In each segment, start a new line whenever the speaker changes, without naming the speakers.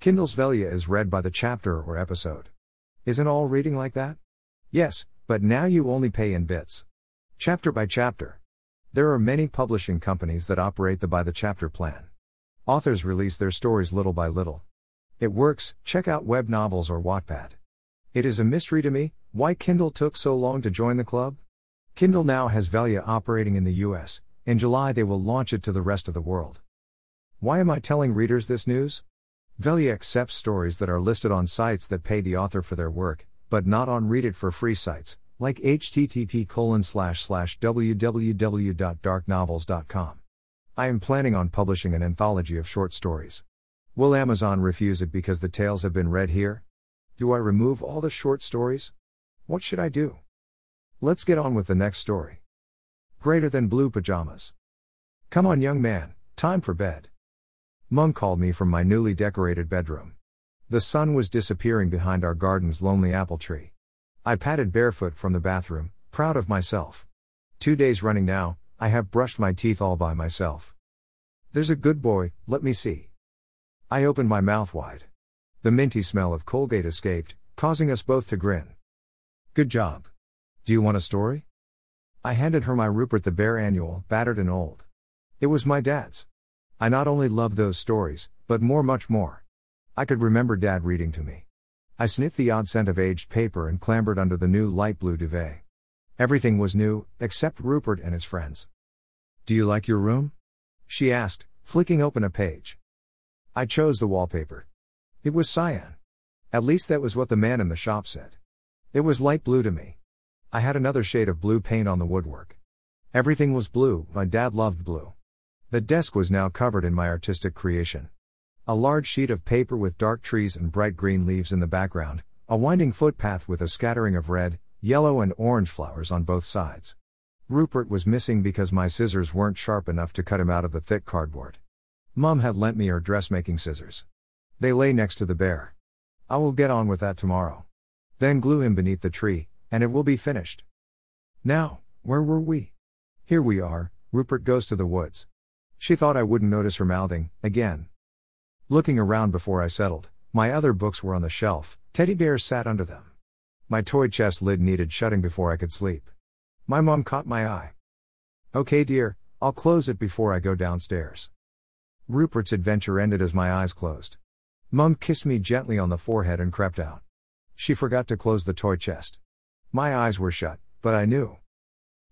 Kindle's Vella is read by the chapter or episode. Isn't all reading like that? Yes, but now you only pay in bits. Chapter by chapter. There are many publishing companies that operate the by the chapter plan. Authors release their stories little by little. It works, check out web novels or Wattpad. It is a mystery to me why Kindle took so long to join the club. Kindle now has Vella operating in the US. In July, they will launch it to the rest of the world. Why am I telling readers this news? Vella accepts stories that are listed on sites that pay the author for their work, but not on read it for free sites, like http www.darknovels.com. I am planning on publishing an anthology of short stories. Will Amazon refuse it because the tales have been read here? Do I remove all the short stories? What should I do? Let's get on with the next story. Greater than blue pajamas. Come on, young man, time for bed. Mum called me from my newly decorated bedroom. The sun was disappearing behind our garden's lonely apple tree. I padded barefoot from the bathroom, proud of myself. Two days running now, I have brushed my teeth all by myself. There's a good boy, let me see. I opened my mouth wide. The minty smell of Colgate escaped, causing us both to grin. Good job. Do you want a story? I handed her my Rupert the Bear annual, battered and old. It was my dad's. I not only loved those stories, but more, much more. I could remember dad reading to me. I sniffed the odd scent of aged paper and clambered under the new light blue duvet. Everything was new, except Rupert and his friends. Do you like your room? She asked, flicking open a page. I chose the wallpaper. It was cyan. At least that was what the man in the shop said. It was light blue to me. I had another shade of blue paint on the woodwork. Everything was blue, my dad loved blue. The desk was now covered in my artistic creation. A large sheet of paper with dark trees and bright green leaves in the background, a winding footpath with a scattering of red, yellow, and orange flowers on both sides. Rupert was missing because my scissors weren't sharp enough to cut him out of the thick cardboard. Mum had lent me her dressmaking scissors. They lay next to the bear. I will get on with that tomorrow. Then glue him beneath the tree, and it will be finished. Now, where were we? Here we are, Rupert goes to the woods. She thought I wouldn't notice her mouthing, again. Looking around before I settled, my other books were on the shelf, teddy bears sat under them. My toy chest lid needed shutting before I could sleep. My mom caught my eye. Okay, dear, I'll close it before I go downstairs. Rupert's adventure ended as my eyes closed. Mum kissed me gently on the forehead and crept out. She forgot to close the toy chest. My eyes were shut, but I knew.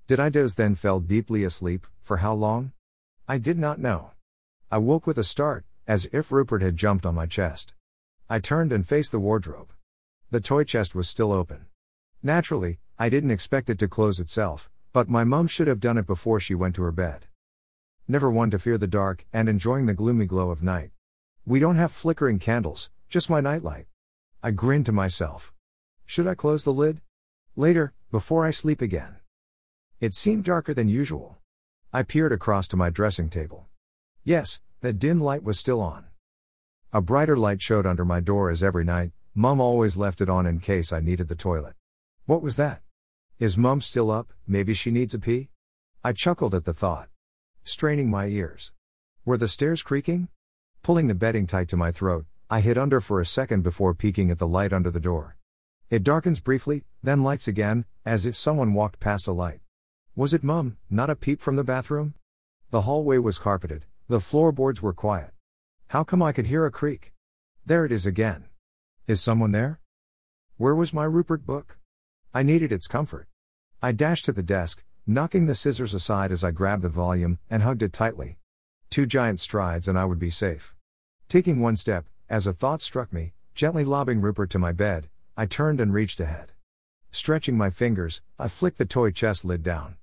Did I doze then fell deeply asleep, for how long? I did not know. I woke with a start, as if Rupert had jumped on my chest. I turned and faced the wardrobe. The toy chest was still open. Naturally, I didn't expect it to close itself, but my mum should have done it before she went to her bed never one to fear the dark, and enjoying the gloomy glow of night. We don't have flickering candles, just my nightlight. I grinned to myself. Should I close the lid? Later, before I sleep again. It seemed darker than usual. I peered across to my dressing table. Yes, that dim light was still on. A brighter light showed under my door as every night, Mum always left it on in case I needed the toilet. What was that? Is Mum still up, maybe she needs a pee? I chuckled at the thought straining my ears. Were the stairs creaking? Pulling the bedding tight to my throat, I hid under for a second before peeking at the light under the door. It darkens briefly, then lights again, as if someone walked past a light. Was it Mum, not a peep from the bathroom? The hallway was carpeted, the floorboards were quiet. How come I could hear a creak? There it is again. Is someone there? Where was my Rupert book? I needed its comfort. I dashed to the desk, knocking the scissors aside as I grabbed the volume and hugged it tightly. Two giant strides and I would be safe. Taking one step, as a thought struck me, gently lobbing Rupert to my bed, I turned and reached ahead. Stretching my fingers, I flicked the toy chest lid down.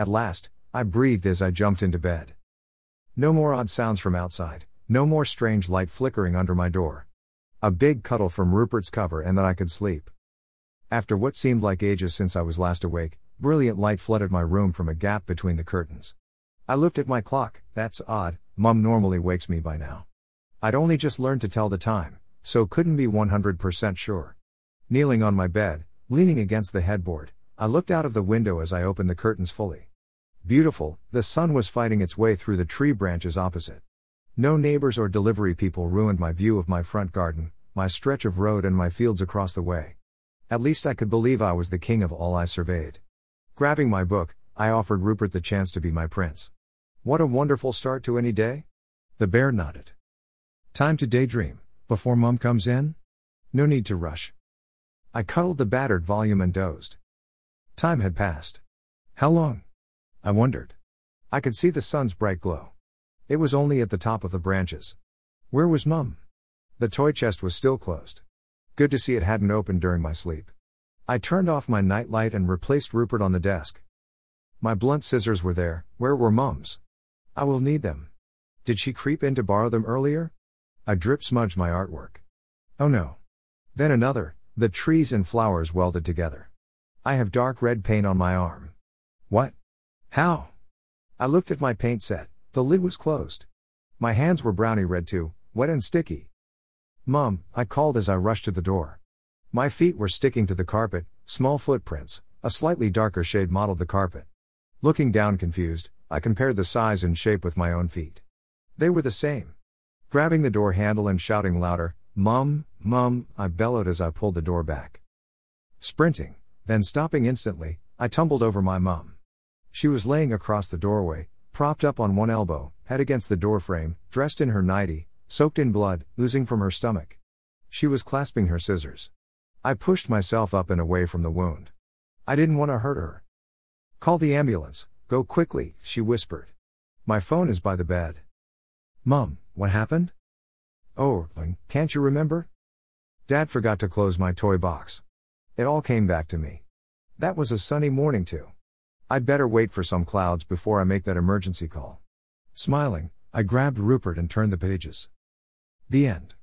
At last, I breathed as I jumped into bed. No more odd sounds from outside, no more strange light flickering under my door. A big cuddle from Rupert's cover and then I could sleep. After what seemed like ages since I was last awake, Brilliant light flooded my room from a gap between the curtains. I looked at my clock, that's odd, mum normally wakes me by now. I'd only just learned to tell the time, so couldn't be 100% sure. Kneeling on my bed, leaning against the headboard, I looked out of the window as I opened the curtains fully. Beautiful, the sun was fighting its way through the tree branches opposite. No neighbors or delivery people ruined my view of my front garden, my stretch of road, and my fields across the way. At least I could believe I was the king of all I surveyed. Grabbing my book, I offered Rupert the chance to be my prince. What a wonderful start to any day! The bear nodded. Time to daydream, before mom comes in? No need to rush. I cuddled the battered volume and dozed. Time had passed. How long? I wondered. I could see the sun's bright glow. It was only at the top of the branches. Where was Mum? The toy chest was still closed. Good to see it hadn't opened during my sleep. I turned off my nightlight and replaced Rupert on the desk. My blunt scissors were there, where were Mum's? I will need them. Did she creep in to borrow them earlier? A drip smudged my artwork. Oh no. Then another, the trees and flowers welded together. I have dark red paint on my arm. What? How? I looked at my paint set. The lid was closed. My hands were brownie red too, wet and sticky. Mom, I called as I rushed to the door. My feet were sticking to the carpet, small footprints, a slightly darker shade modeled the carpet. Looking down confused, I compared the size and shape with my own feet. They were the same. Grabbing the door handle and shouting louder, Mum, Mum, I bellowed as I pulled the door back. Sprinting, then stopping instantly, I tumbled over my mum. She was laying across the doorway, propped up on one elbow, head against the doorframe, dressed in her nightie, soaked in blood, oozing from her stomach. She was clasping her scissors. I pushed myself up and away from the wound. I didn't want to hurt her. Call the ambulance, go quickly, she whispered. My phone is by the bed. Mum, what happened? Oh, can't you remember? Dad forgot to close my toy box. It all came back to me. That was a sunny morning, too. I'd better wait for some clouds before I make that emergency call. Smiling, I grabbed Rupert and turned the pages. The end.